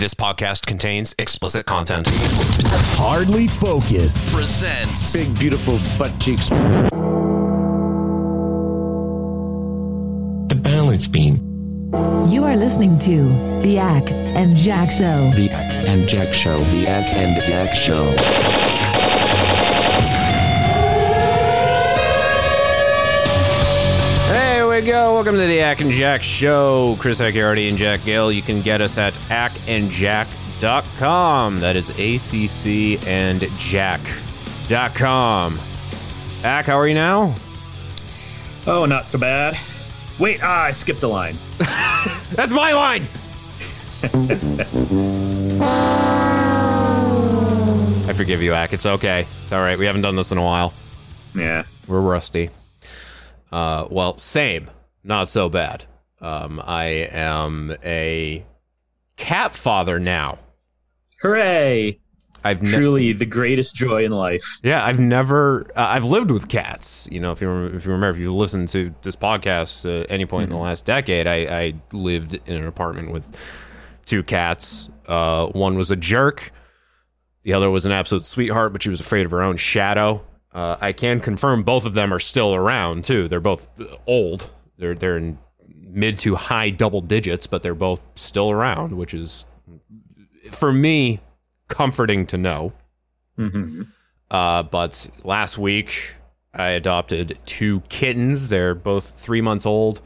This podcast contains explicit content. Hardly focused. presents big, beautiful butt cheeks. The balance beam. You are listening to The Ack and Jack Show. The Ack and Jack Show. The Ack and Jack Show. We go. Welcome to the Ack and Jack Show. Chris Acciardi and Jack Gale. You can get us at ackandjack.com. That is A-C-C and jack.com. Ack, how are you now? Oh, not so bad. Wait, ah, I skipped a line. That's my line. I forgive you, Ack. It's okay. It's all right. We haven't done this in a while. Yeah. We're rusty. Uh, well, same. Not so bad. Um, I am a cat father now. Hooray! I've ne- Truly the greatest joy in life. yeah, I've never. Uh, I've lived with cats. You know, if you if you remember, if you listened to this podcast at any point in the last decade, I, I lived in an apartment with two cats. Uh, one was a jerk. The other was an absolute sweetheart, but she was afraid of her own shadow. Uh, I can confirm both of them are still around too. They're both old. They're they're in mid to high double digits, but they're both still around, which is for me comforting to know. Mm-hmm. Uh, but last week, I adopted two kittens. They're both three months old.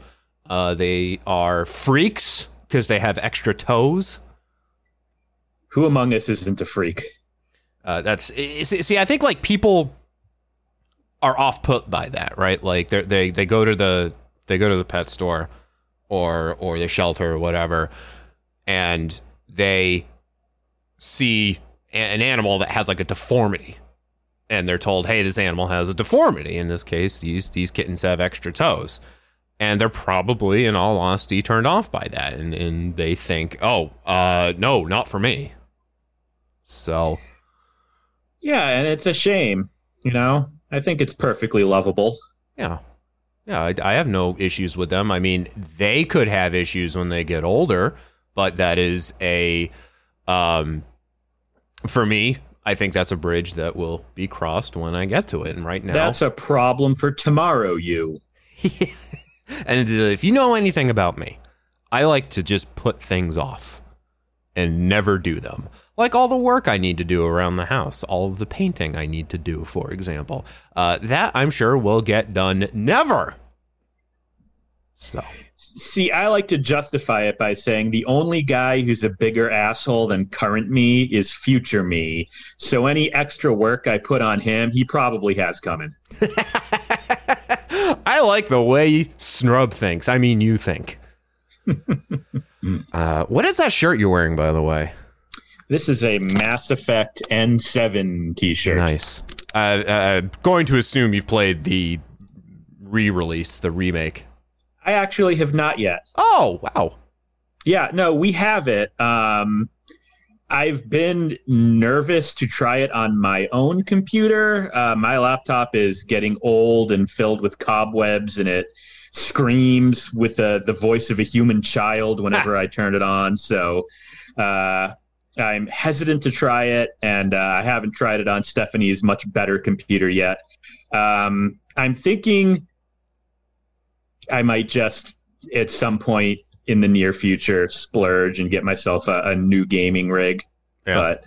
Uh, they are freaks because they have extra toes. Who among us isn't a freak? Uh, that's see, see, I think like people are off put by that, right? Like they they go to the they go to the pet store or or the shelter or whatever, and they see an animal that has like a deformity, and they're told, "Hey, this animal has a deformity." In this case, these these kittens have extra toes. And they're probably, in all honesty, turned off by that, and, and they think, "Oh, uh, no, not for me." So, Yeah, and it's a shame. You know, I think it's perfectly lovable. Yeah. Yeah, I, I have no issues with them. I mean, they could have issues when they get older, but that is a, um, for me, I think that's a bridge that will be crossed when I get to it. And right now, That's a problem for tomorrow, you. and uh, if you know anything about me, I like to just put things off and never do them. Like all the work I need to do around the house, all of the painting I need to do, for example. Uh, that I'm sure will get done never. So, See, I like to justify it by saying the only guy who's a bigger asshole than current me is future me. So any extra work I put on him, he probably has coming. I like the way Snrub thinks. I mean, you think. uh, what is that shirt you're wearing, by the way? This is a Mass Effect N7 t-shirt. Nice. Uh, uh, going to assume you've played the re-release, the remake. I actually have not yet. Oh, wow. Yeah, no, we have it. Um, I've been nervous to try it on my own computer. Uh, my laptop is getting old and filled with cobwebs, and it screams with the the voice of a human child whenever I turn it on. So uh, I'm hesitant to try it, and uh, I haven't tried it on Stephanie's much better computer yet. Um, I'm thinking I might just at some point in the near future splurge and get myself a, a new gaming rig. Yeah. But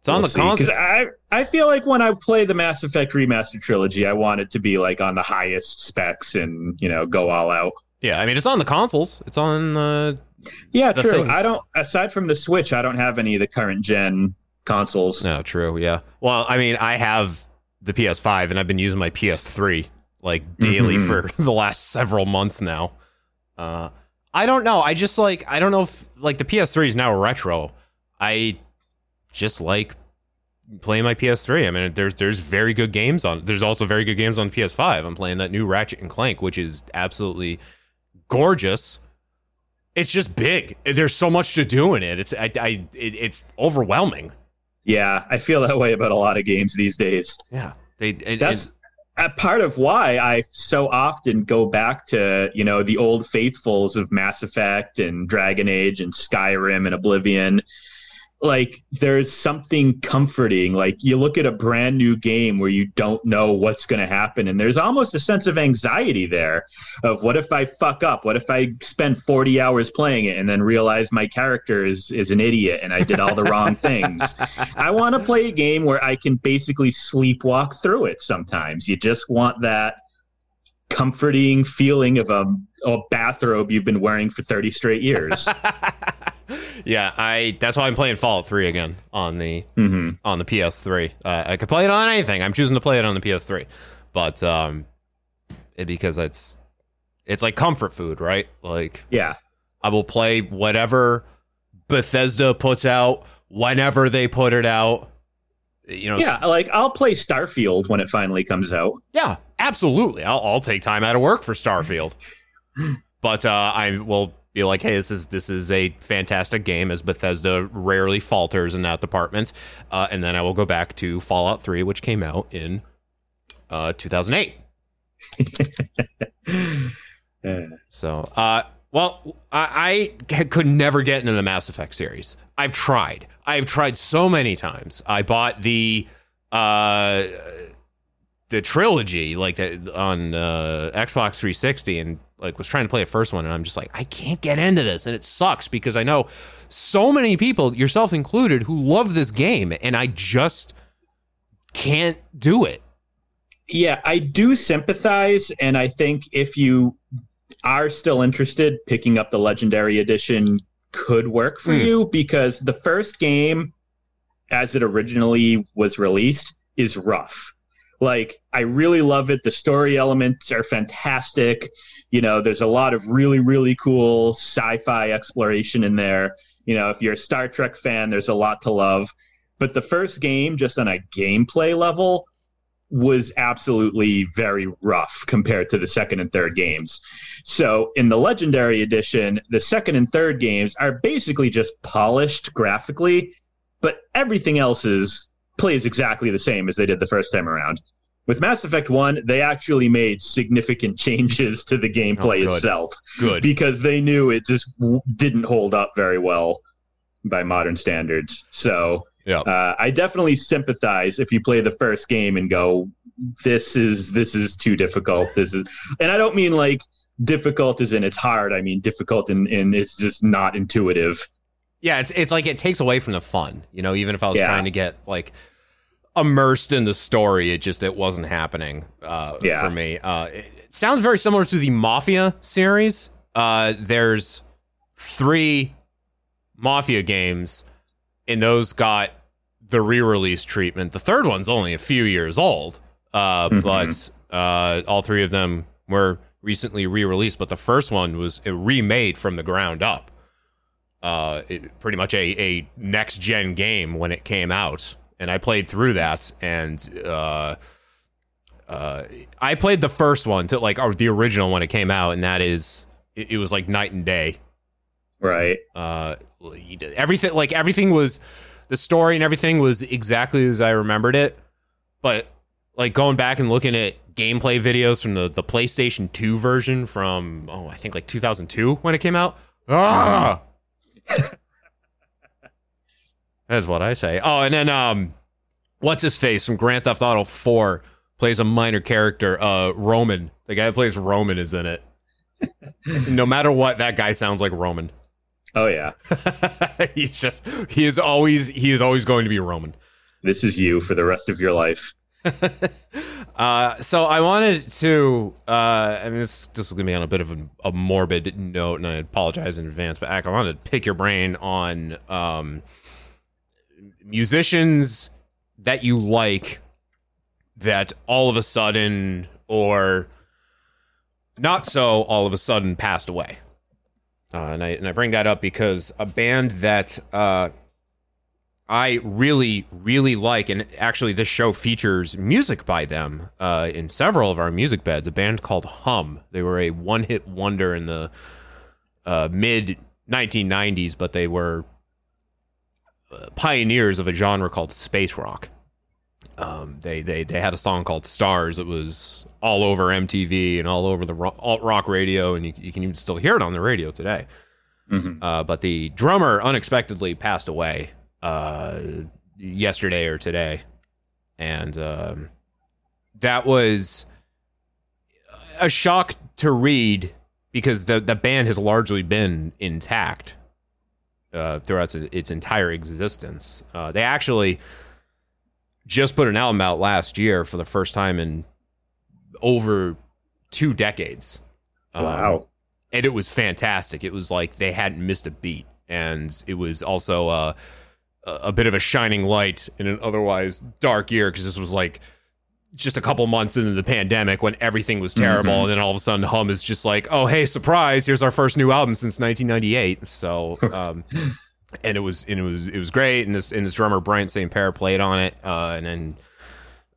It's on we'll the console. because I I feel like when I play the Mass Effect remaster trilogy, I want it to be like on the highest specs and you know go all out. Yeah, I mean, it's on the consoles. It's on. Uh, Yeah, true. things. I don't aside from the Switch, I don't have any of the current gen consoles. no, true. Yeah. Well, I mean, I have the PS5, and I've been using my PS3 like daily Mhm. for the last several months now. Uh, I don't know. I just like. I don't know if like the PS3 is now retro. I just like playing my PS3. I mean, there's there's very good games on. There's also very good games on PS5. I'm playing that new Ratchet and Clank, which is absolutely gorgeous. It's just big. There's so much to do in it. It's I, I it, it's overwhelming. Yeah, I feel that way about a lot of games these days. Yeah, they and, That's a part of why I so often go back to you know the old faithfuls of Mass Effect and Dragon Age and Skyrim and Oblivion. Like there's something comforting. Like you look at a brand new game where you don't know what's going to happen, and there's almost a sense of anxiety there. Of what if I fuck up? What if I spend 40 hours playing it and then realize my character is is an idiot and I did all the wrong things? I want to play a game where I can basically sleepwalk through it sometimes. You just want that comforting feeling of a, a bathrobe you've been wearing for 30 straight years. Yeah, I. That's why I'm playing Fallout 3 again on the hmm on the PS3. Uh, I could play it on anything. I'm choosing to play it on the PS3, but um, it, because it's it's like comfort food, right? Like Yeah. I will play whatever Bethesda puts out whenever they put it out. You know, Yeah, like I'll play Starfield when it finally comes out. Yeah, absolutely. I'll, I'll take time out of work for Starfield. but uh, I will be like, hey, this is this is a fantastic game, as Bethesda rarely falters in that department. Uh, and then I will go back to Fallout 3, which came out in uh, 2008. Uh, So, uh, well, I could never get into the Mass Effect series. I've tried. I've tried so many times. I bought the uh, the trilogy like on uh, Xbox 360 and like was trying to play the first one, and I'm just like, I can't get into this, and it sucks because I know so many people, yourself included, who love this game, and I just can't do it. Yeah, I do sympathize, and I think if you are still interested, picking up the Legendary Edition could work for Hmm. you because the first game, as it originally was released, is rough. Like, I really love it. The story elements are fantastic. You know, there's a lot of really, really cool sci fi exploration in there. You know, if you're a Star Trek fan, there's a lot to love. But the first game, just on a gameplay level, was absolutely very rough compared to the second and third games. So in the legendary edition, the second and third games are basically just polished graphically, but everything else is plays exactly the same as they did the first time around. With Mass Effect 1, they actually made significant changes to the gameplay Oh, good. itself Good. because they knew it just w- didn't hold up very well by modern standards. So Yeah. uh, I definitely sympathize if you play the first game and go, "This is this is too difficult." This is, and I don't mean like difficult as in it's hard. I mean difficult in in it's just not intuitive. Yeah, it's it's like it takes away from the fun. You know, even if I was Yeah. trying to get like immersed in the story, it just it wasn't happening uh, Yeah. for me. Uh, it, it sounds very similar to the Mafia series. Uh, there's three Mafia games, and those got the re-release treatment. The third one's only a few years old, uh, Mhm. but uh, all three of them were recently re-released. But the first one was remade from the ground up uh, it, pretty much a, a next gen game when it came out, and I played through that, and uh, uh, I played the first one to like or the original when it came out, and that is it, it was like night and day. Right. Uh, everything like everything was the story and everything was exactly as I remembered it, but like going back and looking at gameplay videos from the the PlayStation 2 version from oh I think like 2002 when it came out. Ah. That's what I say. Oh, and then um, what's his face from Grand Theft Auto 4 plays a minor character. Uh, Roman, the guy that plays Roman, is in it. no matter what, that guy sounds like Roman. Oh yeah. He's just he is always he is always going to be Roman. This is you for the rest of your life. Uh, so I wanted to. Uh, I mean, this this is gonna be on a bit of a, a morbid note, and I apologize in advance. But Ack, I wanted to pick your brain on um, musicians that you like that all of a sudden, or not so, all of a sudden passed away. Uh, and I and I bring that up because a band that uh, I really, really like, and actually, this show features music by them uh, in several of our music beds. A band called Hum. They were a one-hit wonder in the uh, mid 1990s, but they were uh, pioneers of a genre called space rock. um, they they they had a song called Stars. It was all over MTV and all over the alt rock radio, and you, you can even still hear it on the radio today. Mhm. Uh, but the drummer unexpectedly passed away uh, yesterday or today, and um, that was a shock to read because the the band has largely been intact uh, throughout its, its entire existence. Uh, they actually just put an album out last year for the first time in over two decades. Um, Wow. and it was fantastic. It was like they hadn't missed a beat, and it was also uh, a bit of a shining light in an otherwise dark year because this was like just a couple months into the pandemic when everything was terrible, Mhm. and then all of a sudden Hum is just like, oh hey, surprise! Here's our first new album since 1998. So. Um, And it was and it was it was great, and this and this drummer brian St. Pierre played on it, uh, and then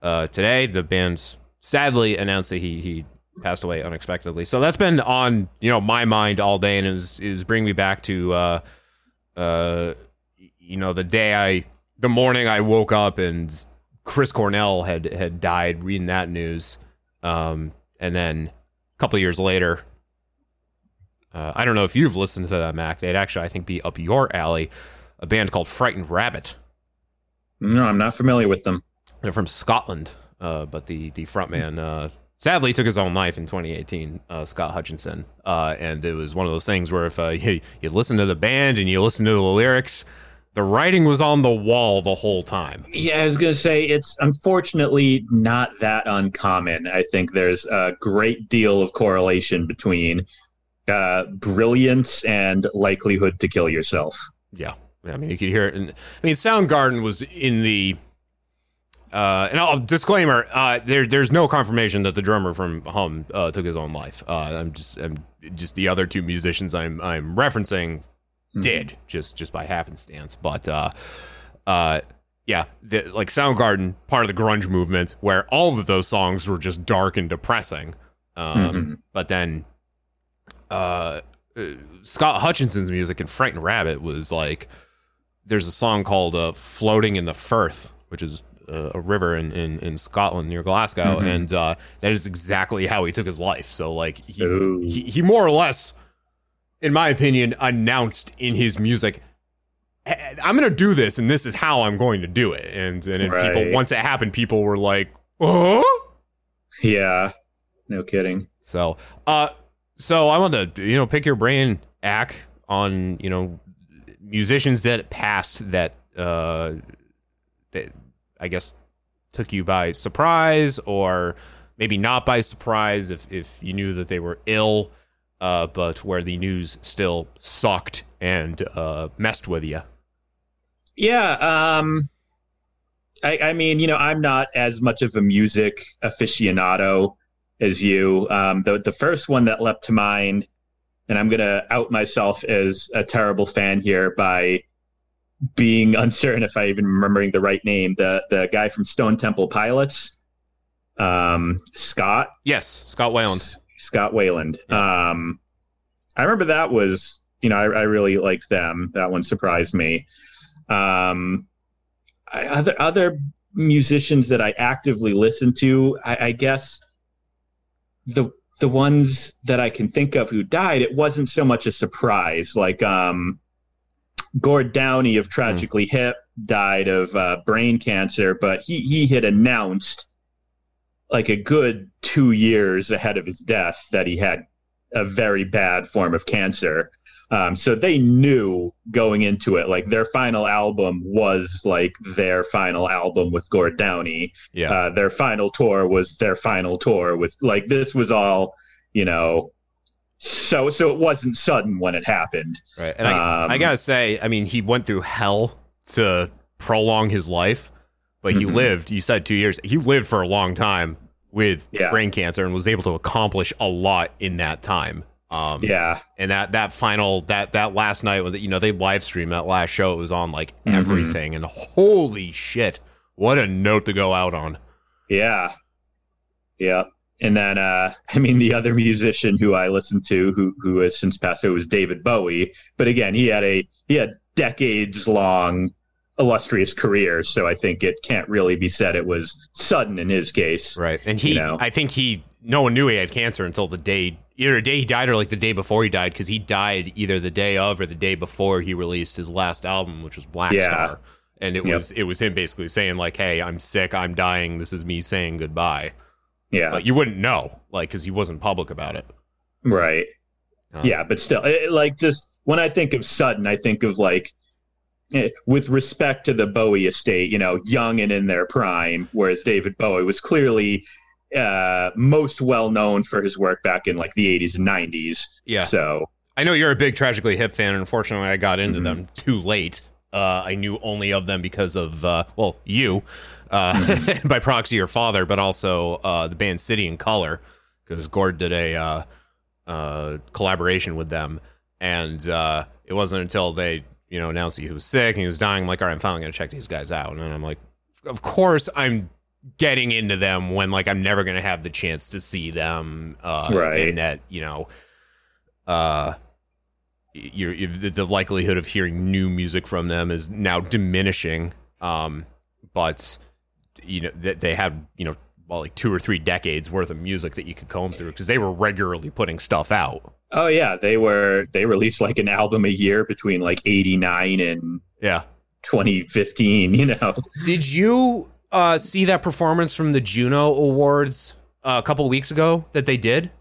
uh, today the band's sadly announced that he he passed away unexpectedly. So that's been on you know my mind all day, and it was it was bringing me back to uh, uh, you know the day I the morning I woke up and Chris Cornell had had died. Reading that news, um, and then a couple of years later. Uh, I don't know if you've listened to that, Mac. They'd actually, I think, be up your alley. A band called Frightened Rabbit. No, I'm not familiar with them. They're from Scotland, uh, but the the frontman uh, sadly took his own life in 2018. Uh, Scott Hutchinson, uh, and it was one of those things where if uh, you, you listen to the band and you listen to the lyrics, the writing was on the wall the whole time. Yeah, I was going to say it's unfortunately not that uncommon. I think there's a great deal of correlation between uh, brilliance and likelihood to kill yourself. Yeah, I mean you could hear it. And, I mean Soundgarden was in the. Uh, and I'll disclaimer: uh, there, there's no confirmation that the drummer from Hum uh, took his own life. Uh, I'm just, I'm just the other two musicians I'm, I'm referencing did just, just by happenstance. But, uh, uh, yeah, the, like Soundgarden, part of the grunge movement, where all of those songs were just dark and depressing. Um, Mhm. But then, uh, uh, Scott Hutchinson's music in Frightened Rabbit was like there's a song called uh, "Floating in the Firth," which is uh, a river in, in, in Scotland near Glasgow, Mhm. and uh, that is exactly how he took his life. So like he, he he more or less, in my opinion, announced in his music. I'm gonna do this, and this is how I'm going to do it. And and then people, once it happened, people were like, "Oh!" Yeah, no kidding. So, uh, so I want to you know pick your brain, Ack, on you know musicians that passed that uh that I guess took you by surprise or maybe not by surprise if if you knew that they were ill, uh, but where the news still sucked and uh messed with you. Yeah, um, I, I mean, you know, I'm not as much of a music aficionado as you. Um, the the first one that leapt to mind, and I'm gonna out myself as a terrible fan here by being uncertain if I even remembering the right name. The the guy from Stone Temple Pilots, um, Scott. Yes, Scott Weiland. Scott Weiland. Um, I remember that was, you know, I, I really liked them. That one surprised me. Um, I, other other musicians that I actively listen to, I, I guess the the ones that I can think of who died, it wasn't so much a surprise. Like um, Gord Downie of Tragically Hip died of uh, brain cancer, but he he had announced like a good two years ahead of his death that he had a very bad form of cancer. Um, so they knew going into it, like their final album was like their final album with Gord Downie. Yeah. Uh, their final tour was their final tour with like this was all, you know. So so it wasn't sudden when it happened. Right. And I, Um, I gotta say, I mean, he went through hell to prolong his life, but he Mhm. lived, you said two years, he lived for a long time with Yeah. brain cancer and was able to accomplish a lot in that time. Um, Yeah. and that, that final, that, that last night with, you know, they live streamed that last show. It was on like Mhm. everything and holy shit. What a note to go out on. Yeah. Yeah. And then uh I mean the other musician who I listened to who who has since passed away was David Bowie. But again, he had a he had decades long illustrious career. So I think it can't really be said it was sudden in his case. Right. And he, You know. I think he, no one knew he had cancer until the day, either the day he died or like the day before he died, because he died either the day of or the day before he released his last album, which was Black Yeah. Star. And it Yep. was it was him basically saying like, "Hey, I'm sick. I'm dying. This is me saying goodbye." Yeah. But you wouldn't know, like, because he wasn't public about it. Right. Uh, yeah, but still, it, like just when I think of sudden, I think of like with respect to the Bowie estate, you know, young and in their prime, whereas David Bowie was clearly uh, most well known for his work back in like the 80s and 90s. Yeah. So I know you're a big Tragically Hip fan, and unfortunately, I got into Mhm. them too late. Uh, I knew only of them because of uh, well, you, uh, Mm-hmm. by proxy, your father, but also uh, the band City and Color, because Gord did a uh, uh, collaboration with them, and uh, it wasn't until they, you know, announced he was sick and he was dying. I'm like, all right, I'm finally gonna check these guys out, and then I'm like, of course, I'm getting into them when like I'm never gonna have the chance to see them, uh, Right. and that you know, uh you're, you the, the likelihood of hearing new music from them is now diminishing. Um, but you know that they had you know well like two or three decades worth of music that you could comb through because they were regularly putting stuff out. Oh yeah, they were they released like an album a year between like 89 and Yeah. 2015, you know. Did you uh, see that performance from the Juno Awards uh, a couple weeks ago that they did?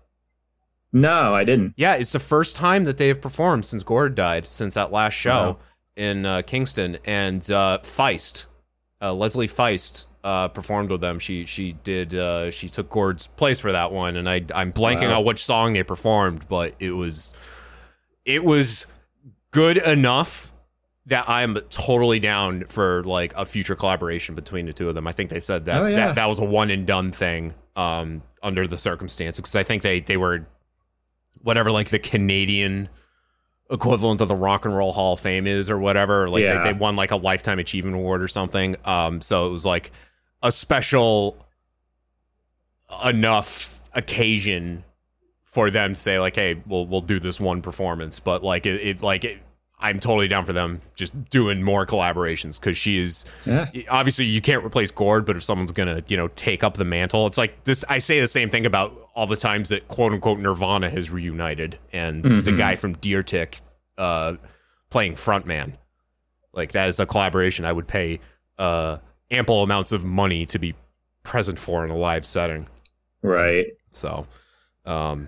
No, I didn't. Yeah, it's the first time that they have performed since Gord died, since that last show Wow. in uh, Kingston. And uh, Feist, uh, Leslie Feist, uh, performed with them. She she did uh, she took Gord's place for that one, and I I'm blanking Wow. on which song they performed, but it was it was good enough that I'm totally down for like a future collaboration between the two of them. I think they said that Oh, yeah. that, that was a one and done thing um, under the circumstances because I think they they were whatever like the Canadian equivalent of the Rock and Roll Hall of Fame is or whatever. Like Yeah. they, they won like a lifetime achievement award or something. Um, so it was like a special enough occasion for them to say like, hey, we'll we'll do this one performance. But like it, it like it, I'm totally down for them just doing more collaborations because she is Yeah. obviously you can't replace Gord, but if someone's gonna you know take up the mantle, it's like this. I say the same thing about all the times that quote unquote Nirvana has reunited and the Mhm. guy from Deer Tick uh, playing frontman. Like that is a collaboration I would pay uh, ample amounts of money to be present for in a live setting. Right. So, um,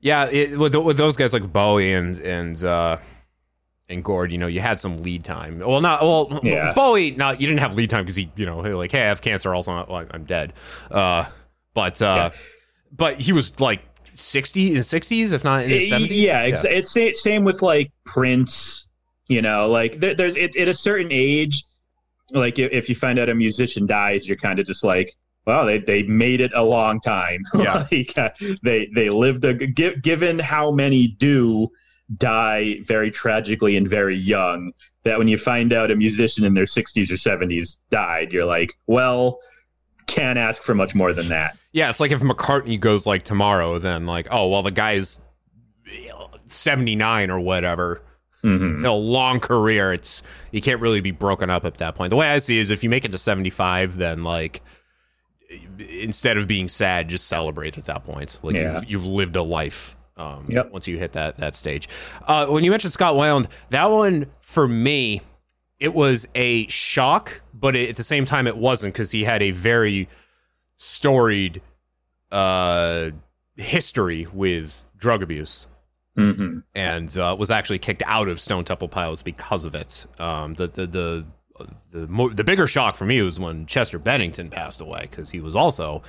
yeah, it, with with those guys like Bowie and and uh, and Gord, you know, you had some lead time. Well, not well, Yeah. Bowie. No, you didn't have lead time because he, you know, he like, hey, I have cancer. Also, I'm, I'm dead. Uh, but uh, but he was like sixty in sixties, if not in his Eh, seventies. Yeah, ex- it's sa- same with like Prince. You know, like there, there's it, at a certain age, like if, if you find out a musician dies, you're kind of just like, well, they they made it a long time. Yeah. like, uh, they they lived a given how many do die very tragically and very young. That when you find out a musician in their 60s or 70s died, you're like, well, can't ask for much more than that. Yeah, it's like if McCartney goes like tomorrow, then like, oh well, the guy's seventy nine or whatever. Hmm a long career. It's you can't really be broken up at that point. The way I see it is if you make it to 75, then like instead of being sad, just celebrate at that point. Like Yeah. you've, you've lived a life. Um, Yep. Once you hit that that stage, uh, when you mentioned Scott Weiland, that one for me, it was a shock, but it, at the same time, it wasn't because he had a very storied uh, history with drug abuse hmm and uh, was actually kicked out of Stone Temple Pilots because of it. Um, the the the the, mo- the bigger shock for me was when Chester Bennington passed away because he was also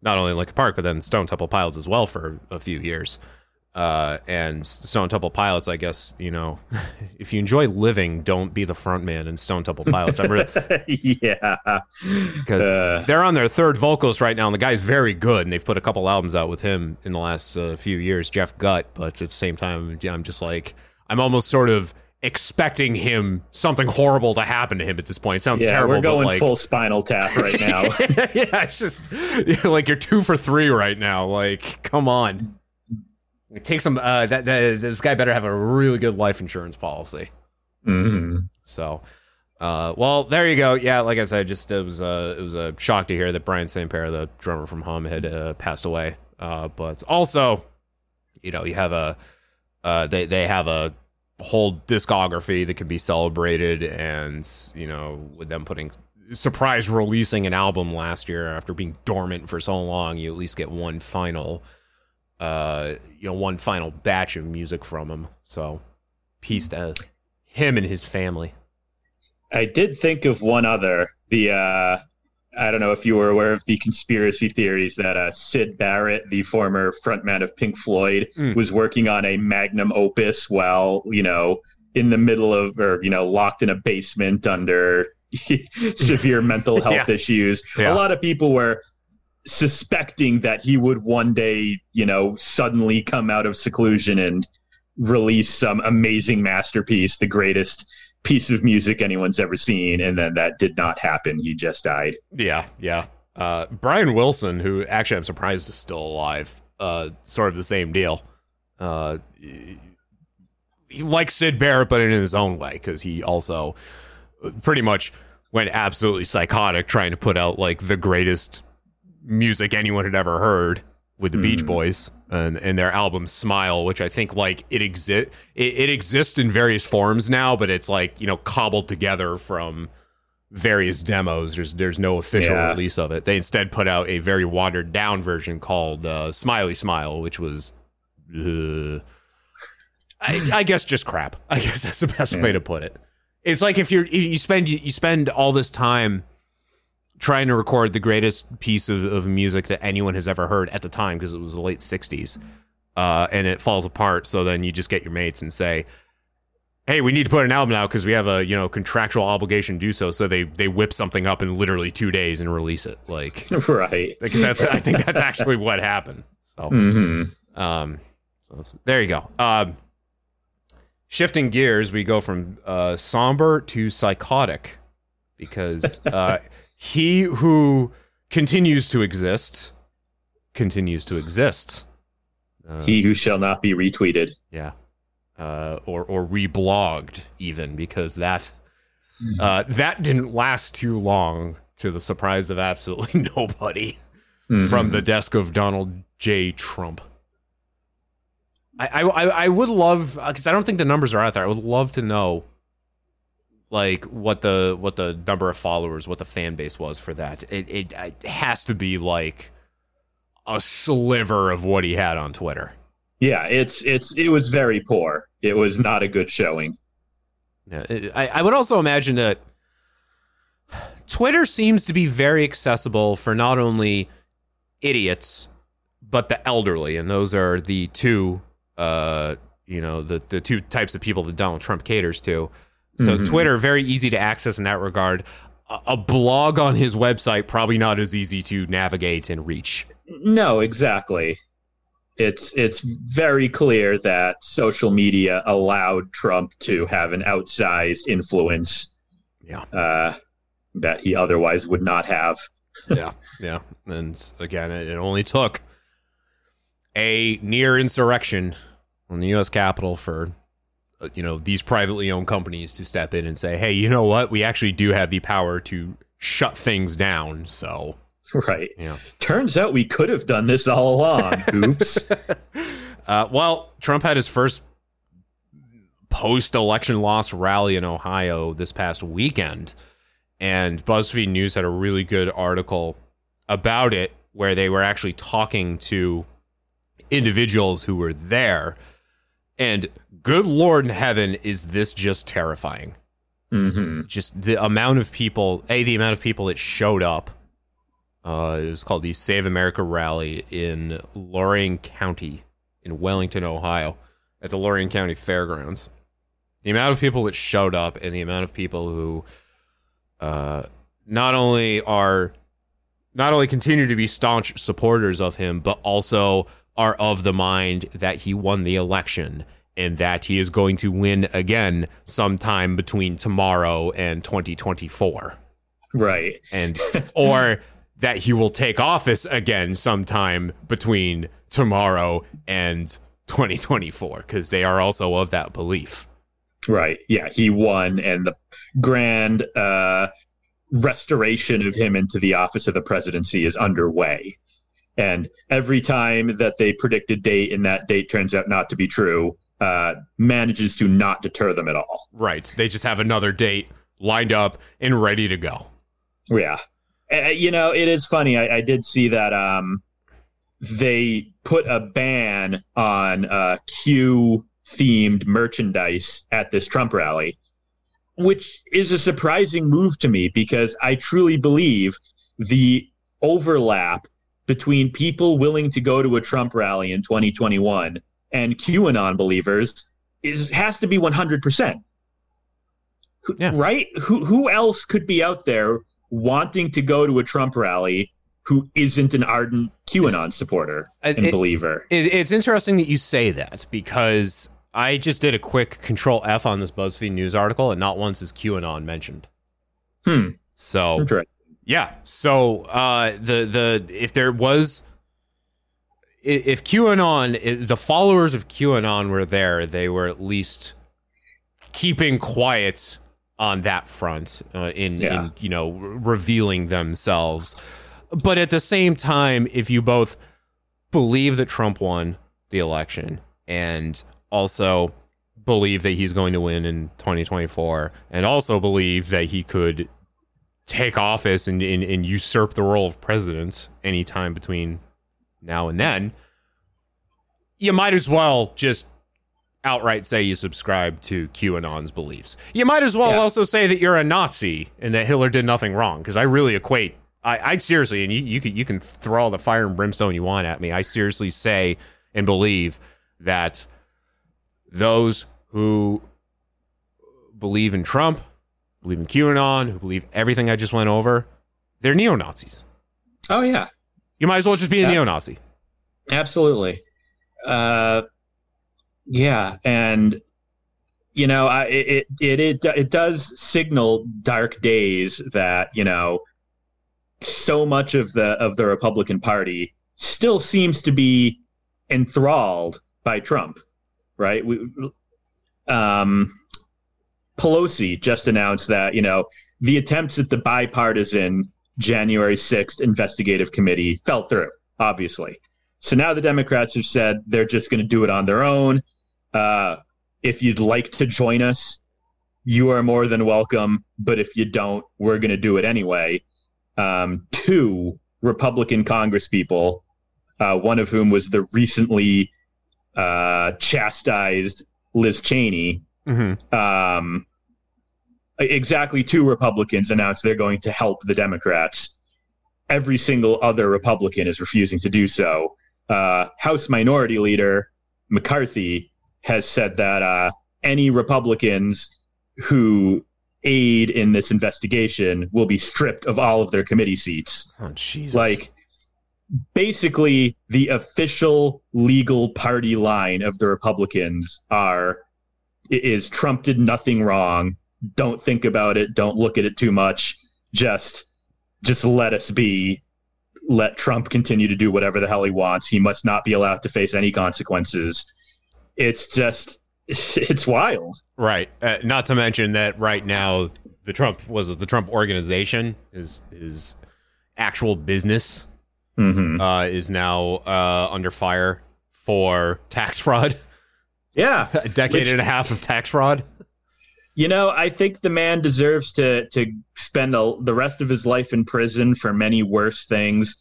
not only in Linkin Park but then Stone Temple Pilots as well for a few years. Uh, and Stone Temple Pilots, I guess you know, if you enjoy living, don't be the front man in Stone Temple Pilots. I'm really yeah. because Uh, they're on their third vocalist right now, and the guy's very good, and they've put a couple albums out with him in the last uh, few years, Jeff Gutt. But at the same time, yeah, I'm just like, I'm almost sort of expecting him something horrible to happen to him at this point. It sounds yeah, terrible, we're going like, full spinal tap right now. yeah, it's just like you're two for three right now. Like, come on. Take some. Uh, that, that this guy better have a really good life insurance policy. Mhm. So, Uh, well, there you go. Yeah, like I said, just it was a it was a shock to hear that Brian St. Pierre, the drummer from Hum, had uh, passed away. Uh, but also, you know, you have a uh, they they have a whole discography that can be celebrated, and you know, with them putting surprise releasing an album last year after being dormant for so long, you at least get one final, uh, you know, one final batch of music from him. So, peace to him and his family. I did think of one other. The uh, I don't know if you were aware of the conspiracy theories that uh, Syd Barrett, the former frontman of Pink Floyd, Mm. was working on a magnum opus while you know in the middle of or you know locked in a basement under severe mental health Yeah. issues. Yeah. A lot of people were suspecting that he would one day, you know, suddenly come out of seclusion and release some amazing masterpiece, the greatest piece of music anyone's ever seen, and then that did not happen. He just died. Yeah, yeah. Uh, Brian Wilson, who actually I'm surprised is still alive, uh, sort of the same deal. Uh, he like Syd Barrett, but in his own way, because he also pretty much went absolutely psychotic trying to put out like the greatest music anyone had ever heard with the Beach Boys and, and their album Smile, which I think like it exist it, it exists in various forms now, but it's like, you know, cobbled together from various demos. There's there's no official Yeah. release of it. They instead put out a very watered down version called uh, Smiley Smile, which was uh, I, I guess just crap. I guess that's the best way to put it. It's like if you're you spend you spend all this time trying to record the greatest piece of, of music that anyone has ever heard at the time because it was the late 60s uh, and it falls apart. So then you just get your mates and say hey we need to put an album out because we have a you know contractual obligation to do so. So they they whip something up in literally two days and release it. Like right. because that's i think that's actually what happened. So hmm um, so there you go. Um, shifting gears, we go from uh, somber to psychotic because uh, he who continues to exist continues to exist. Uh, He who shall not be retweeted. yeah, uh, or or reblogged even because that uh, that didn't last too long to the surprise of absolutely nobody from the desk of Donald J. Trump. I I, I I would love because I don't think the numbers are out there. I would love to know like what the what the number of followers, what the fan base was for that. It it, it has to be like a sliver of what he had on Twitter. Yeah, it's it's it was very poor. It was not a good showing. Yeah, it, I, I would also imagine that Twitter seems to be very accessible for not only idiots but the elderly, and those are the two, uh, you know, the the two types of people that Donald Trump caters to. So Twitter very easy to access in that regard. A, a blog on his website probably not as easy to navigate and reach. No, exactly. It's it's very clear that social media allowed Trump to have an outsized influence Yeah. uh, that he otherwise would not have. yeah, yeah. And again, it, it only took a near insurrection on the U.S. Capitol for you know these privately owned companies to step in and say, "Hey, you know what? We actually do have the power to shut things down." So, Right. yeah. Turns out we could have done this all along. Oops. Uh, well, Trump had his first post-election loss rally in Ohio this past weekend, and BuzzFeed News had a really good article about it where they were actually talking to individuals who were there. And good Lord in heaven, is this just terrifying? hmm just the amount of people a the amount of people that showed up. Uh it was called the save america rally in lorain county in wellington ohio at the lorain county fairgrounds. The amount of people that showed up and the amount of people who uh not only are not only continue to be staunch supporters of him but also are of the mind that he won the election and that he is going to win again sometime between tomorrow and 2024 Right. and or that he will take office again sometime between tomorrow and 2024 because they are also of that belief Right. Yeah, he won, and the grand uh, restoration of him into the office of the presidency is underway. And every time that they predict a date and that date turns out not to be true, uh, manages to not deter them at all. Right. They just have another date lined up and ready to go. Yeah. Uh, you know, it is funny. I, I did see that um, they put a ban on uh, Q themed merchandise at this Trump rally, which is a surprising move to me because I truly believe the overlap between people willing to go to a Trump rally in 2021 and QAnon believers is has to be 100%. Who- Yeah. Right? Who who else could be out there wanting to go to a Trump rally who isn't an ardent QAnon supporter and it- believer? It, it's interesting that you say that because I just did a quick control F on this BuzzFeed news article, and not once is QAnon mentioned. Hmm. So yeah, so uh, the the if there was if QAnon the followers of QAnon were there, they were at least keeping quiet on that front uh, in Yeah. in you know revealing themselves. But at the same time, if you both believe that Trump won the election and also believe that he's going to win in 2024 and also believe that he could take office and, and, and usurp the role of president anytime between now and then, you might as well just outright say you subscribe to QAnon's beliefs. You might as well Yeah. also say that you're a Nazi and that Hitler did nothing wrong because I really equate. I, I seriously, and you, you can you can throw all the fire and brimstone you want at me. I seriously say and believe that those who believe in Trump, believe in QAnon, who believe everything I just went over, they're neo Nazis. Oh yeah. You might as well just be a Yeah. neo Nazi. Absolutely. Uh, yeah, and you know, I, it, it it it does signal dark days that you know so much of the of the Republican Party still seems to be enthralled by Trump, right? We, um, Pelosi just announced that you know the attempts at the bipartisan January 6th investigative committee fell through, obviously. So now the Democrats have said they're just going to do it on their own. Uh, if you'd like to join us, you are more than welcome. But if you don't, we're going to do it anyway. Um, two Republican congresspeople, uh, one of whom was the recently uh, chastised Liz Cheney, Mm-hmm. um, exactly two Republicans announced they're going to help the Democrats. Every single other Republican is refusing to do so. Uh, House Minority Leader McCarthy has said that uh, any Republicans who aid in this investigation will be stripped of all of their committee seats. Oh Jesus! Like, basically, the official legal party line of the Republicans are is Trump did nothing wrong. Don't think about it. Don't look at it too much. Just just let us be. Let Trump continue to do whatever the hell he wants. He must not be allowed to face any consequences. It's just it's wild. right. Uh, not to mention that right now the Trump was the Trump organization is is actual business Mm-hmm. uh, is now uh, under fire for tax fraud. Yeah. a decade Which- and a half of tax fraud. You know, I think the man deserves to to spend a, the rest of his life in prison for many worse things.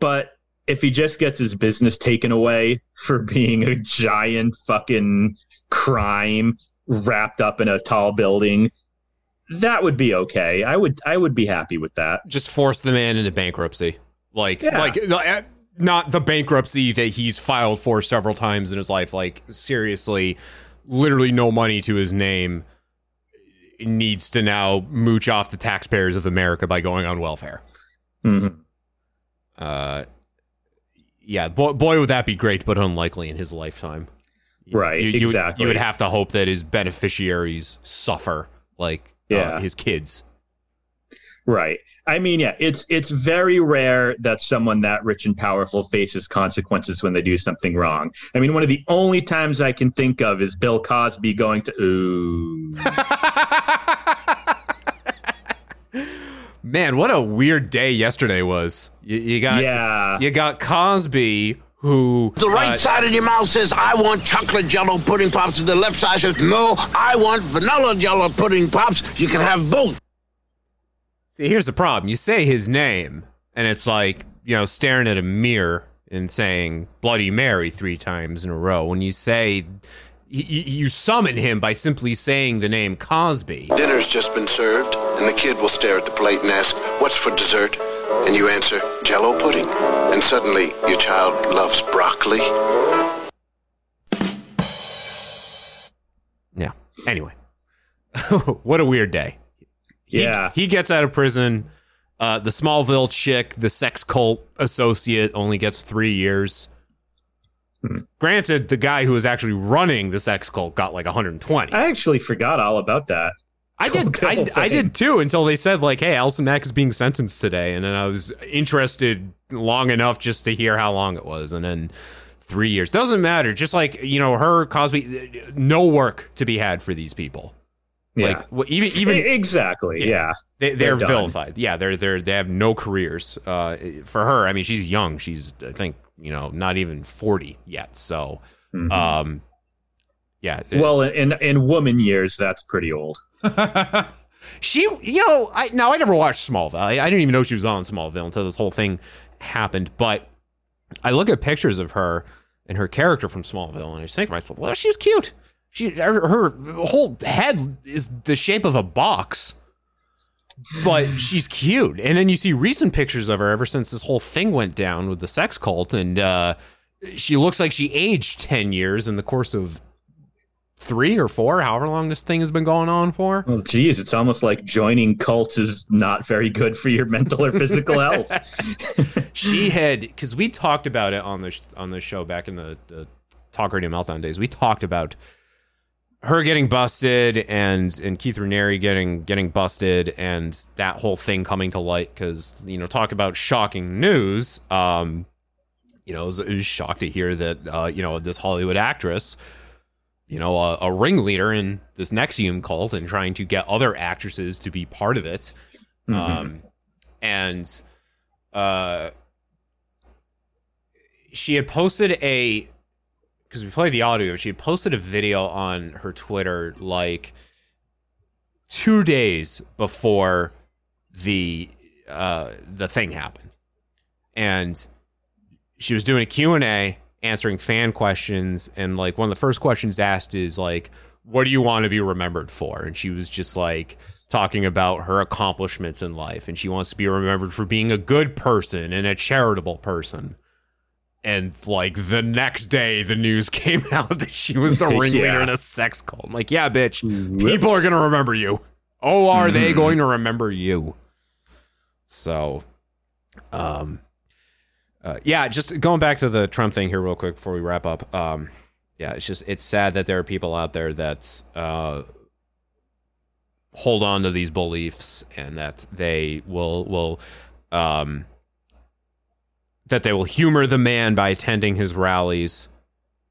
But if he just gets his business taken away for being a giant fucking crime wrapped up in a tall building, that would be okay. I would I would be happy with that. Just force the man into bankruptcy. Like Yeah. like uh, not the bankruptcy that he's filed for several times in his life. Like seriously, literally no money to his name needs to now mooch off the taxpayers of America by going on welfare. Mhm. Uh, yeah, boy, boy, would that be great, but unlikely in his lifetime. Right, you, you would- exactly. you would have to hope that his beneficiaries suffer, like uh, Yeah. his kids. Right. I mean, yeah, it's it's very rare that someone that rich and powerful faces consequences when they do something wrong. I mean, one of the only times I can think of is Bill Cosby going to ooh. Man, what a weird day yesterday was. You, you got Yeah. you got Cosby who The right uh, side of your mouth says, I want chocolate jello pudding pops. And the left side says, no, I want vanilla jello pudding pops. You can have both. See, here's the problem. You say his name, and it's like, you know, staring at a mirror and saying Bloody Mary three times in a row. When you say, y- y- you summon him by simply saying the name Cosby. Dinner's just been served, and the kid will stare at the plate and ask, What's for dessert? And you answer, Jello pudding. And suddenly, your child loves broccoli. Yeah. Anyway, what a weird day. He- Yeah. He, gets out of prison. Uh, the Smallville chick, the sex cult associate, only gets three years. Hmm. Granted, the guy who was actually running the sex cult got like 120. I actually forgot all about that. I did. I, I did too until they said like, "Hey, Alison Mack is being sentenced today," and then I was interested long enough just to hear how long it was, and then three years doesn't matter. Just like you know, her Cosby, no work to be had for these people. Yeah. Like even even exactly. Yeah. they, they're, they're done. vilified. Yeah, they're they're they have no careers. Uh, for her, I mean, she's young. She's I think you know not even forty yet. So, Mhm. um, yeah. well, in in woman years, that's pretty old. she, you know, I now I never watched Smallville. I, I didn't even know she was on Smallville until this whole thing happened. But I look at pictures of her and her character from Smallville, and I just think to myself, well, she's cute. She her, her whole head is the shape of a box. But she's cute, and then you see recent pictures of her ever since this whole thing went down with the sex cult, and uh, she looks like she aged ten years in the course of three or four, however long this thing has been going on for. Well, geez, it's almost like joining cults is not very good for your mental or physical health. she had because we talked about it on the on the show back in the, the talk radio meltdown days. We talked about her getting busted and and Keith Raniere getting getting busted and that whole thing coming to light because you know talk about shocking news. Um, you know, it was, it was shocked to hear that uh, you know this Hollywood actress. You know, a, a ringleader in this NXIVM cult and trying to get other actresses to be part of it. Um, and uh, she had posted a because we played the audio. She had posted a video on her Twitter like two days before the uh, the thing happened, and she was doing a Q and A, answering fan questions, and like one of the first questions asked is like, "What do you want to be remembered for?" And she was just like talking about her accomplishments in life, and she wants to be remembered for being a good person and a charitable person and like the next day the news came out that she was the ringleader Yeah. in a sex cult. I'm like, yeah, bitch, people are gonna remember you. Oh, are they Mhm. going to remember you? So, um, uh, yeah, just going back to the Trump thing here real quick before we wrap up. Um, yeah, it's just it's sad that there are people out there that uh hold on to these beliefs and that they will will um that they will humor the man by attending his rallies.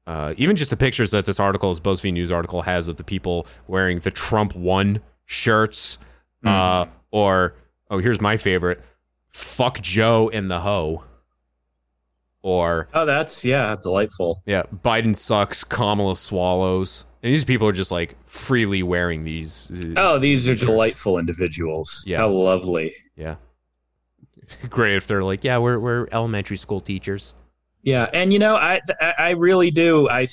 Uh, even just the pictures that this article, this BuzzFeed News article, has of the people wearing the Trump won shirts, uh, or oh, here's my favorite: "Fuck Joe in the hoe," or oh, that's yeah, delightful. yeah, Biden sucks, Kamala swallows, and these people are just like freely wearing these. uh, Oh, these are delightful individuals. Yeah. How lovely. Yeah, great if they're like, yeah, we're we're elementary school teachers. Yeah, and you know, I I I really do. I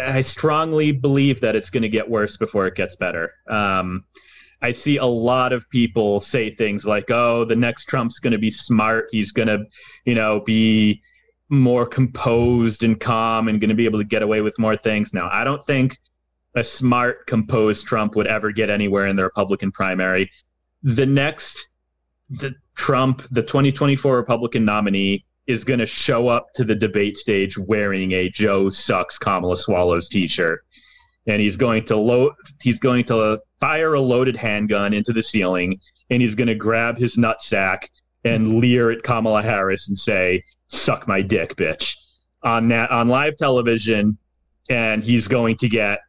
I strongly believe that it's going to get worse before it gets better. Um, I see a lot of people say things like, "Oh, the next Trump's going to be smart. He's going to, you know, be more composed and calm and going to be able to get away with more things." Now, I don't think a smart, composed Trump would ever get anywhere in the Republican primary. The next, the Trump, the 2024 Republican nominee, is going to show up to the debate stage wearing a Joe sucks Kamala swallows t-shirt. and he's going to load. He's going to fire a loaded handgun into the ceiling, and he's going to grab his nutsack and leer at Kamala Harris and say, "Suck my dick, bitch," on that on live television, and he's going to get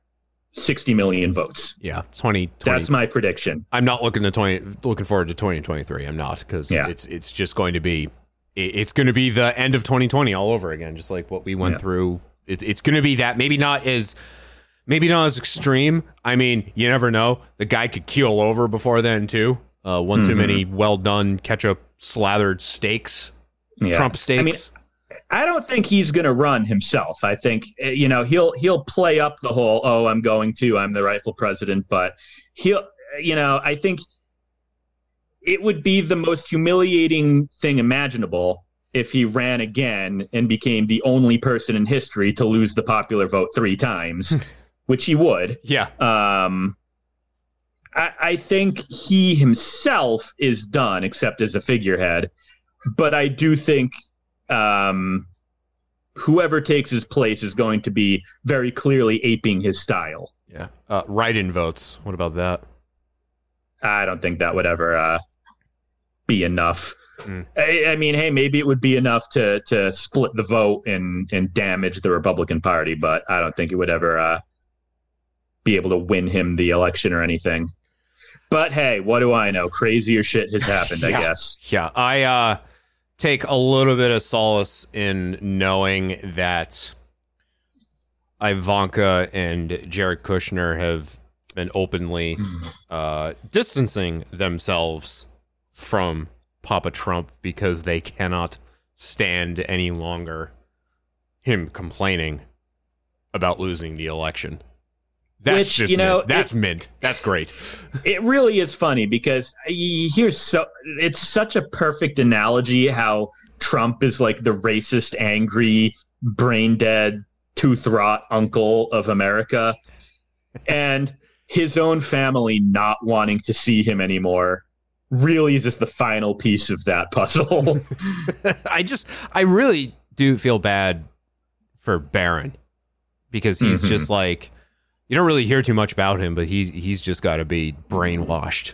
60 million votes. Yeah, 20, 20 That's my prediction. I'm not looking to 20 looking forward to 2023. I'm not cuz Yeah. it's it's just going to be it's going to be the end of 2020 all over again just like what we went Yeah. through. It's it's going to be that maybe not as maybe not as extreme. I mean, you never know. The guy could keel over before then too. Uh, one Mm-hmm. too many well done ketchup slathered steaks, Yeah. Trump steaks. I mean, I don't think he's going to run himself. I think eh, you know he'll he'll play up the whole "oh, I'm going to, I'm the rightful president," but he'll you know I think it would be the most humiliating thing imaginable if he ran again and became the only person in history to lose the popular vote three times, which he would. yeah. Um, I, I think he himself is done, except as a figurehead. But I do think um, whoever takes his place is going to be very clearly aping his style. Yeah. Uh, write-in votes. What about that? I don't think that would ever uh, be enough. Mm. I, I mean, hey, maybe it would be enough to to split the vote and and damage the Republican Party, but I don't think it would ever uh, be able to win him the election or anything. But hey, what do I know? Crazier shit has happened, I guess. Yeah, I uh, take a little bit of solace in knowing that Ivanka and Jared Kushner have been openly uh, distancing themselves from Papa Trump because they cannot stand any longer him complaining about losing the election. That's Which, just you know, mint. that's mint. That's great. It really is funny because here's so it's such a perfect analogy how Trump is like the racist, angry, brain dead, tooth rot uncle of America, and his own family not wanting to see him anymore really is just the final piece of that puzzle. I just, I really do feel bad for Barron because he's Mhm. just like, you don't really hear too much about him, but he he's just got to be brainwashed.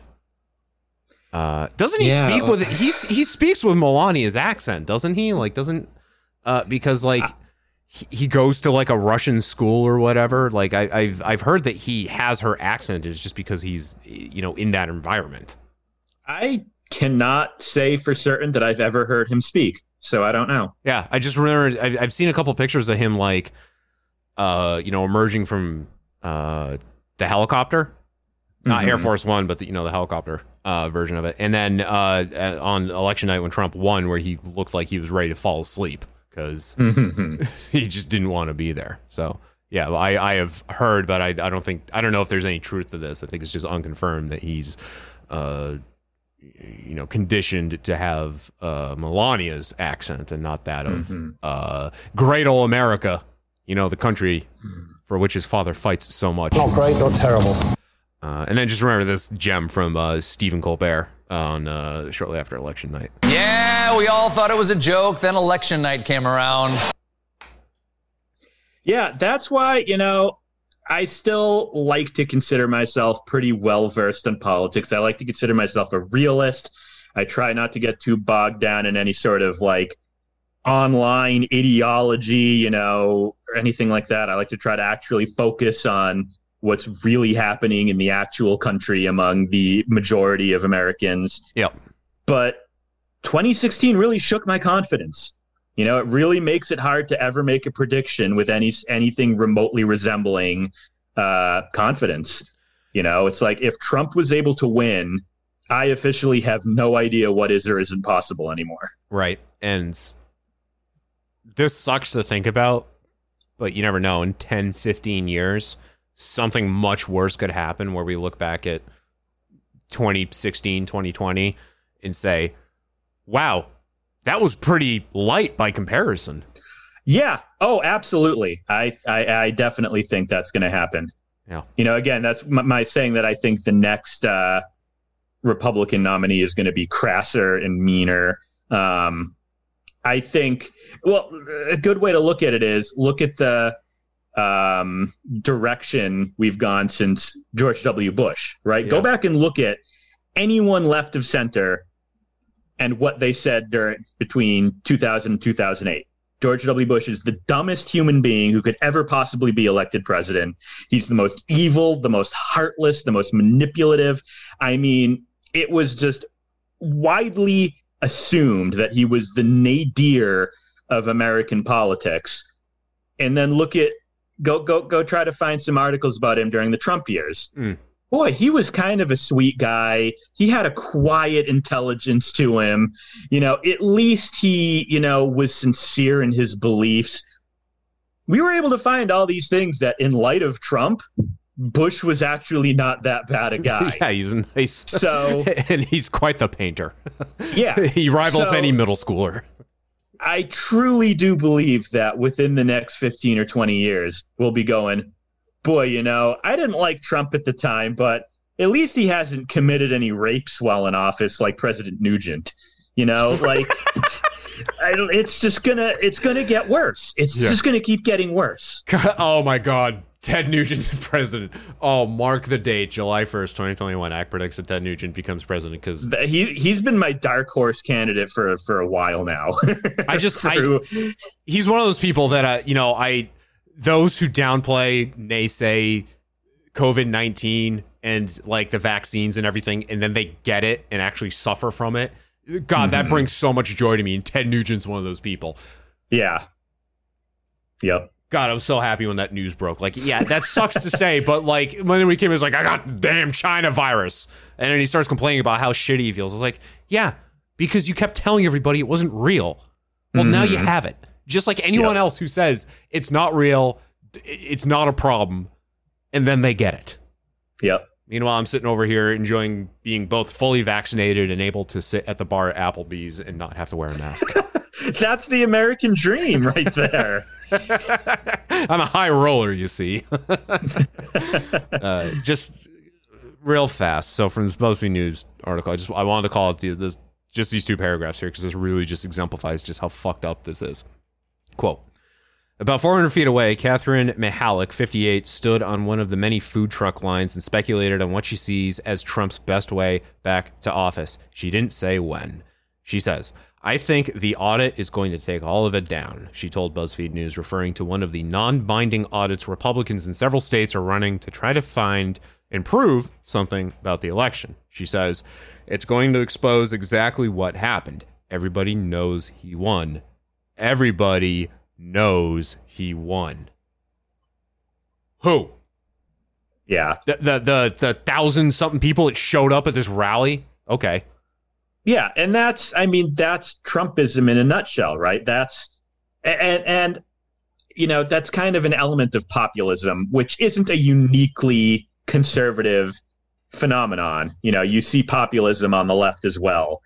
Uh, doesn't he Yeah. speak with he he speaks with Melania's accent, doesn't he? Like, doesn't uh because like he, he goes to like a Russian school or whatever. Like, I, I've I've heard that he has her accent is just because he's you know in that environment. I cannot say for certain that I've ever heard him speak, so I don't know. Yeah, I just remember I've, I've seen a couple pictures of him like, uh, you know, emerging from uh the helicopter, not Air Mhm. Force One, but the, you know the helicopter uh version of it, and then uh on election night when Trump won, where he looked like he was ready to fall asleep because he just didn't want to be there. So yeah, I I have heard, but I I don't think I don't know if there's any truth to this. I think it's just unconfirmed that he's uh you know conditioned to have uh Melania's accent and not that of Mhm. uh great old America, you know, the country for which his father fights so much. Not great, not terrible. Uh, and then just remember this gem from uh, Stephen Colbert on uh, shortly after election night. Yeah, we all thought it was a joke. Then election night came around. Yeah, that's why, you know, I still like to consider myself pretty well versed in politics. I like to consider myself a realist. I try not to get too bogged down in any sort of like online ideology, you know, or anything like that. I like to try to actually focus on what's really happening in the actual country among the majority of Americans. Yep. But 2016 really shook my confidence. You know, it really makes it hard to ever make a prediction with any anything remotely resembling uh, confidence. You know, it's like if Trump was able to win, I officially have no idea what is or isn't possible anymore. Right. And this sucks to think about, but you never know. In 10, 15 years, something much worse could happen where we look back at 2016, 2020 and say, wow, that was pretty light by comparison. Yeah. Oh, absolutely. I I, I definitely think that's going to happen. Yeah. You know, again, that's my, my saying that I think the next uh, Republican nominee is going to be crasser and meaner. Um, I think. Well, a good way to look at it is look at the um, direction we've gone since George W. Bush, right? Go back and look at anyone left of center and what they said during between 2000 and 2008. George W. Bush is the dumbest human being who could ever possibly be elected president. He's the most evil, the most heartless, the most manipulative. I mean, it was just widely assumed that he was the nadir of American politics. And then look at go go go try to find some articles about him during the Trump years. Mm. Boy, he was kind of a sweet guy. He had a quiet intelligence to him. You know, at least he, you know, was sincere in his beliefs. We were able to find all these things that in light of Trump, Bush was actually not that bad a guy. yeah, he's nice. So, and he's quite the painter. yeah. he rivals So- any middle schooler. I truly do believe that within the next 15 or 20 years, we'll be going, boy, you know, I didn't like Trump at the time, but at least he hasn't committed any rapes while in office like President Nugent. You know, like it's just gonna it's gonna get worse. It's Yeah. just gonna keep getting worse. oh my God. Ted Nugent's president. Oh, mark the date, July 1st, 2021. Ack predicts that Ted Nugent becomes president because He he's been my dark horse candidate for for a while now. I just- I- he's one of those people that, uh, you know, I, those who downplay, naysay COVID 19 and like the vaccines and everything, and then they get it and actually suffer from it. God, that mm-hmm. brings so much joy to me. And Ted Nugent's one of those people. yeah. Yep. God, I was so happy when that news broke. Like, yeah, that sucks to say, but like when we came, he was like, I got damn China virus. And then he starts complaining about how shitty he feels. I was like, yeah, because you kept telling everybody it wasn't real. Well, now you mm-hmm. have it. Just like anyone Yep. else who says it's not real, it's not a problem, and then they get it. Yep. Meanwhile, I'm sitting over here enjoying being both fully vaccinated and able to sit at the bar at Applebee's and not have to wear a mask. That's the American dream right there. I'm a high roller, you see. uh, just real fast. So from this BuzzFeed News article, I just I wanted to call it the, this, just these two paragraphs here because this really just exemplifies just how fucked up this is. Quote. About 400 feet away, Catherine Mihalik, 58, stood on one of the many food truck lines and speculated on what she sees as Trump's best way back to office. She didn't say when. She says, I think the audit is going to take all of it down, she told BuzzFeed News, referring to one of the non binding audits Republicans in several states are running to try to find and prove something about the election. She says, It's going to expose exactly what happened. Everybody knows he won. Everybody knows he won. Who? Yeah. The the the, the thousand something people that showed up at this rally? Okay. Yeah, and that's I mean that's Trumpism in a nutshell, right? That's and and you know that's kind of an element of populism, which isn't a uniquely conservative phenomenon. You know, you see populism on the left as well,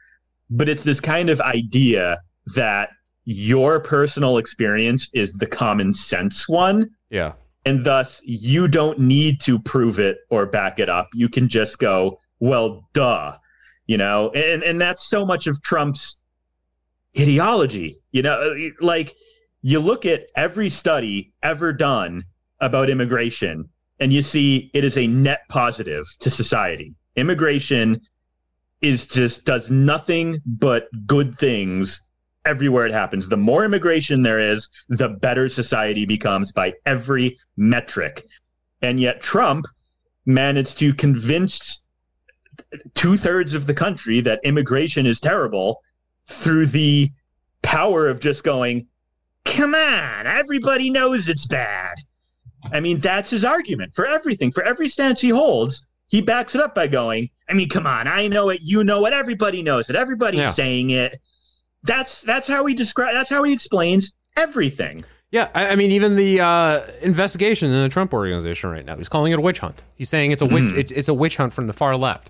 but it's this kind of idea that your personal experience is the common sense one, Yeah. and thus you don't need to prove it or back it up. You can just go, well, duh, you know, and and that's so much of Trump's ideology. You know, uh, like you look at every study ever done about immigration, and you see it is a net positive to society. Immigration is just does nothing but good things everywhere it happens. The more immigration there is, the better society becomes by every metric. And yet Trump managed to convince two thirds of the country that immigration is terrible through the power of just going, come on, everybody knows it's bad. I mean, that's his argument for everything, for every stance he holds. He backs it up by going, I mean, come on, I know it, you know it, everybody knows it, everybody's Yeah. saying it. That's that's how he describes. That's how he explains everything. Yeah, I, I mean, even the uh, investigation in the Trump organization right now, he's calling it a witch hunt. He's saying it's a witch, it's, it's a witch hunt from the far left.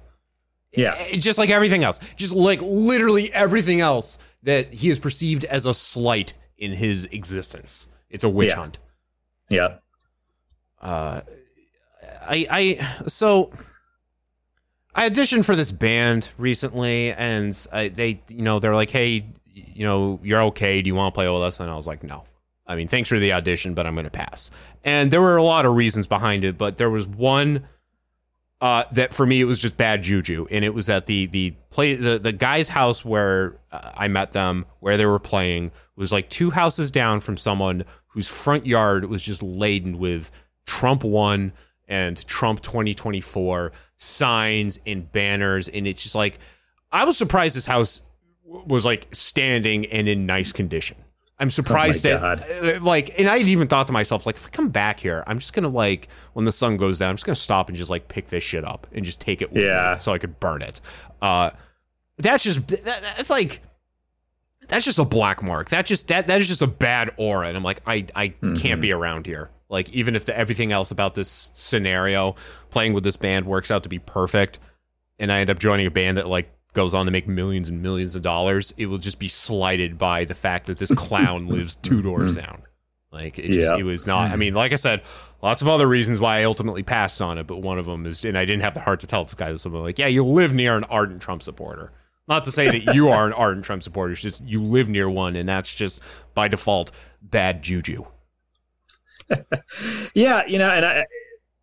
Yeah, It's just like everything else, just like literally everything else that he is perceived as a slight in his existence. It's a witch Yeah. hunt. yeah, uh I I so I auditioned for this band recently and I they you know they're like hey you know you're okay. Do you want to play with us? And I was like no. I mean, thanks for the audition, but I'm going to pass. And there were a lot of reasons behind it, but there was won uh, that for me it was just bad juju, and it was at the the play the the guy's house where uh, I met them, where they were playing, was like two houses down from someone whose front yard was just laden with Trump one and Trump 2024 signs and banners, and it's just like I was surprised this house was like standing and in nice condition. I'm surprised Oh that, uh, like, and I had even thought to myself, like, if I come back here, I'm just gonna like, when the sun goes down, I'm just gonna stop and just like pick this shit up and just take it with Yeah. so I could burn it. Uh, that's just that, that's like that's just a black mark. That just that that is just a bad aura, and I'm like, I I can't be around here. Like, even if the, everything else about this scenario, playing with this band works out to be perfect, and I end up joining a band that like goes on to make millions and millions of dollars, it will just be slighted by the fact that this clown lives two doors mm-hmm. down. Like it just Yeah. it was not. I mm. mean, like I said, lots of other reasons why I ultimately passed on it, but one of them is, and I didn't have the heart to tell this guy this. I'm like, yeah, you live near an ardent Trump supporter. Not to say that you are an ardent Trump supporter. It's just you live near one, and that's just by default bad juju. Yeah, you know, and I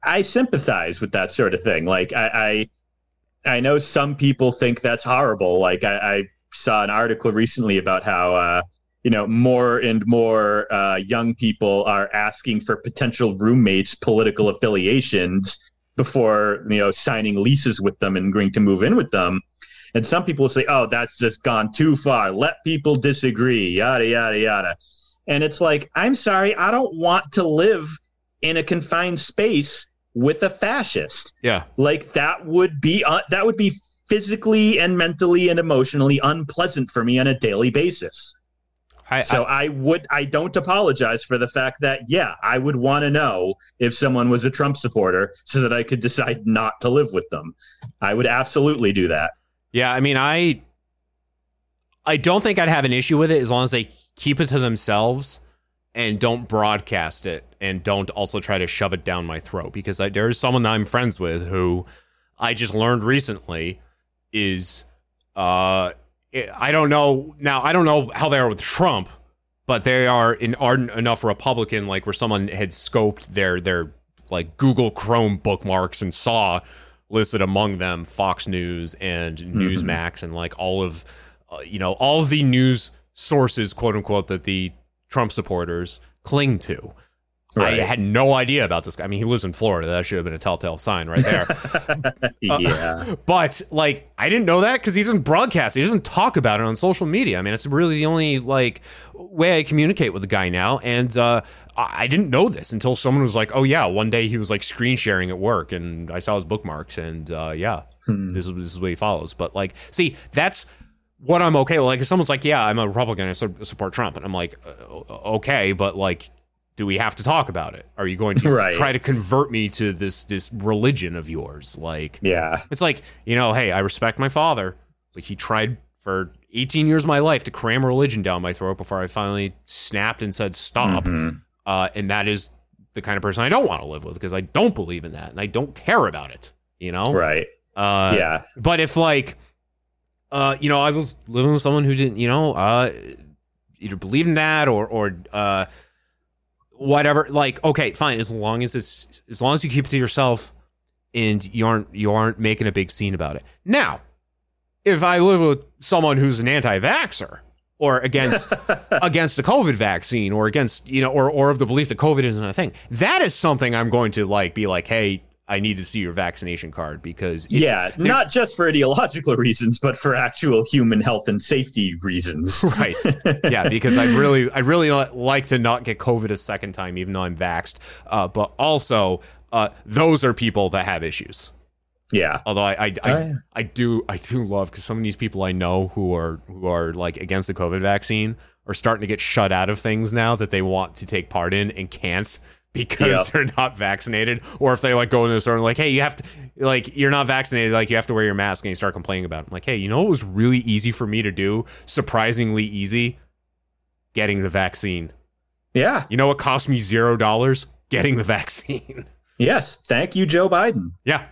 I sympathize with that sort of thing. Like I I, I know some people think that's horrible. Like I, I saw an article recently about how uh, you know more and more uh, young people are asking for potential roommates' political affiliations before you know signing leases with them and agreeing to move in with them. And some people say, "Oh, that's just gone too far. Let people disagree." Yada yada yada. And it's like, I'm sorry, I don't want to live in a confined space with a fascist. Yeah, Like that would be uh, that would be physically and mentally and emotionally unpleasant for me on a daily basis. I, So I, would I don't apologize for the fact that yeah, I would want to know if someone was a Trump supporter so that I could decide not to live with them. I would absolutely do that. Yeah, I mean, I I don't think I'd have an issue with it as long as they keep it to themselves and don't broadcast it and don't also try to shove it down my throat. Because I, there is someone that I'm friends with who I just learned recently is uh I don't know now I don't know how they are with Trump but they are an ardent enough Republican like where someone had scoped their their like Google Chrome bookmarks and saw listed among them Fox News and Newsmax and like all of uh, you know all of the news sources quote unquote that the Trump supporters cling to. Right. I had no idea about this guy. I mean, he lives in Florida. That should have been a telltale sign right there. yeah. but like, I didn't know that because he doesn't broadcast. He doesn't talk about it on social media. I mean, it's really the only like way I communicate with the guy now. And uh, I I didn't know this until someone was like, "Oh yeah, one day he was like screen sharing at work, and I saw his bookmarks, and uh, yeah, this is this is what he follows." But like, see, that's what I'm okay with. Like, if someone's like, "Yeah, I'm a Republican, I su- support Trump," and I'm like, "Okay, but like." Do we have to talk about it? Are you going to Right. try to convert me to this this religion of yours? Like, Yeah. it's like, you know, hey, I respect my father, but he tried for 18 years of my life to cram religion down my throat before I finally snapped and said stop. Uh, and that is the kind of person I don't want to live with because I don't believe in that and I don't care about it, you know? Right. Uh, yeah. But if, like, uh, you know, I was living with someone who didn't, you know, uh, either believe in that or, or, uh, whatever. Like okay fine. As long as it's as long as you keep it to yourself and you aren't you aren't making a big scene about it. Now if i live with someone who's an anti-vaxxer or against against the covid vaccine or against you know or or of the belief that covid isn't a thing that is something i'm going to like be like hey i need to see your vaccination card because it's, yeah, not just for ideological reasons, but for actual human health and safety reasons. right yeah because i really i really like to not get covid a second time even though i'm vaxxed uh, but also uh, those are people that have issues Yeah. although i i, I, Oh, yeah. I do i do love because some of these people i know who are who are like against the covid vaccine are starting to get shut out of things now that they want to take part in and can't because Yeah. they're not vaccinated or if they like go into the store and like hey you have to like you're not vaccinated like you have to wear your mask and you start complaining about it I'm like hey you know what was really easy for me to do surprisingly easy getting the vaccine Yeah. you know what cost me zero dollars getting the vaccine Yes. Thank you, Joe Biden. yeah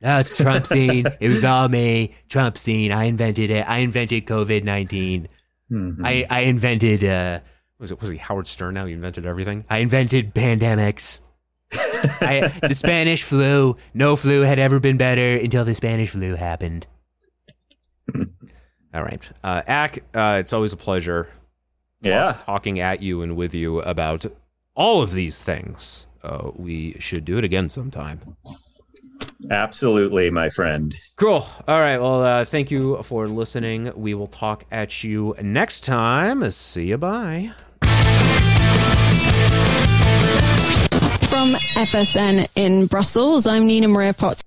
that's Trump scene. It was all me. Trump scene. I invented it. I invented COVID 19. Mhm. I, I invented uh was it was he Howard Stern now? He invented everything. I invented pandemics. I, the Spanish flu. No flu had ever been better until the Spanish flu happened. All right, uh, Ack. Uh, it's always a pleasure Yeah. talking at you and with you about all of these things. Uh, we should do it again sometime. Absolutely, my friend. Cool. All right. Well, uh, thank you for listening. We will talk at you next time. See you. Bye. From FSN in Brussels, I'm Nina Maria Potts.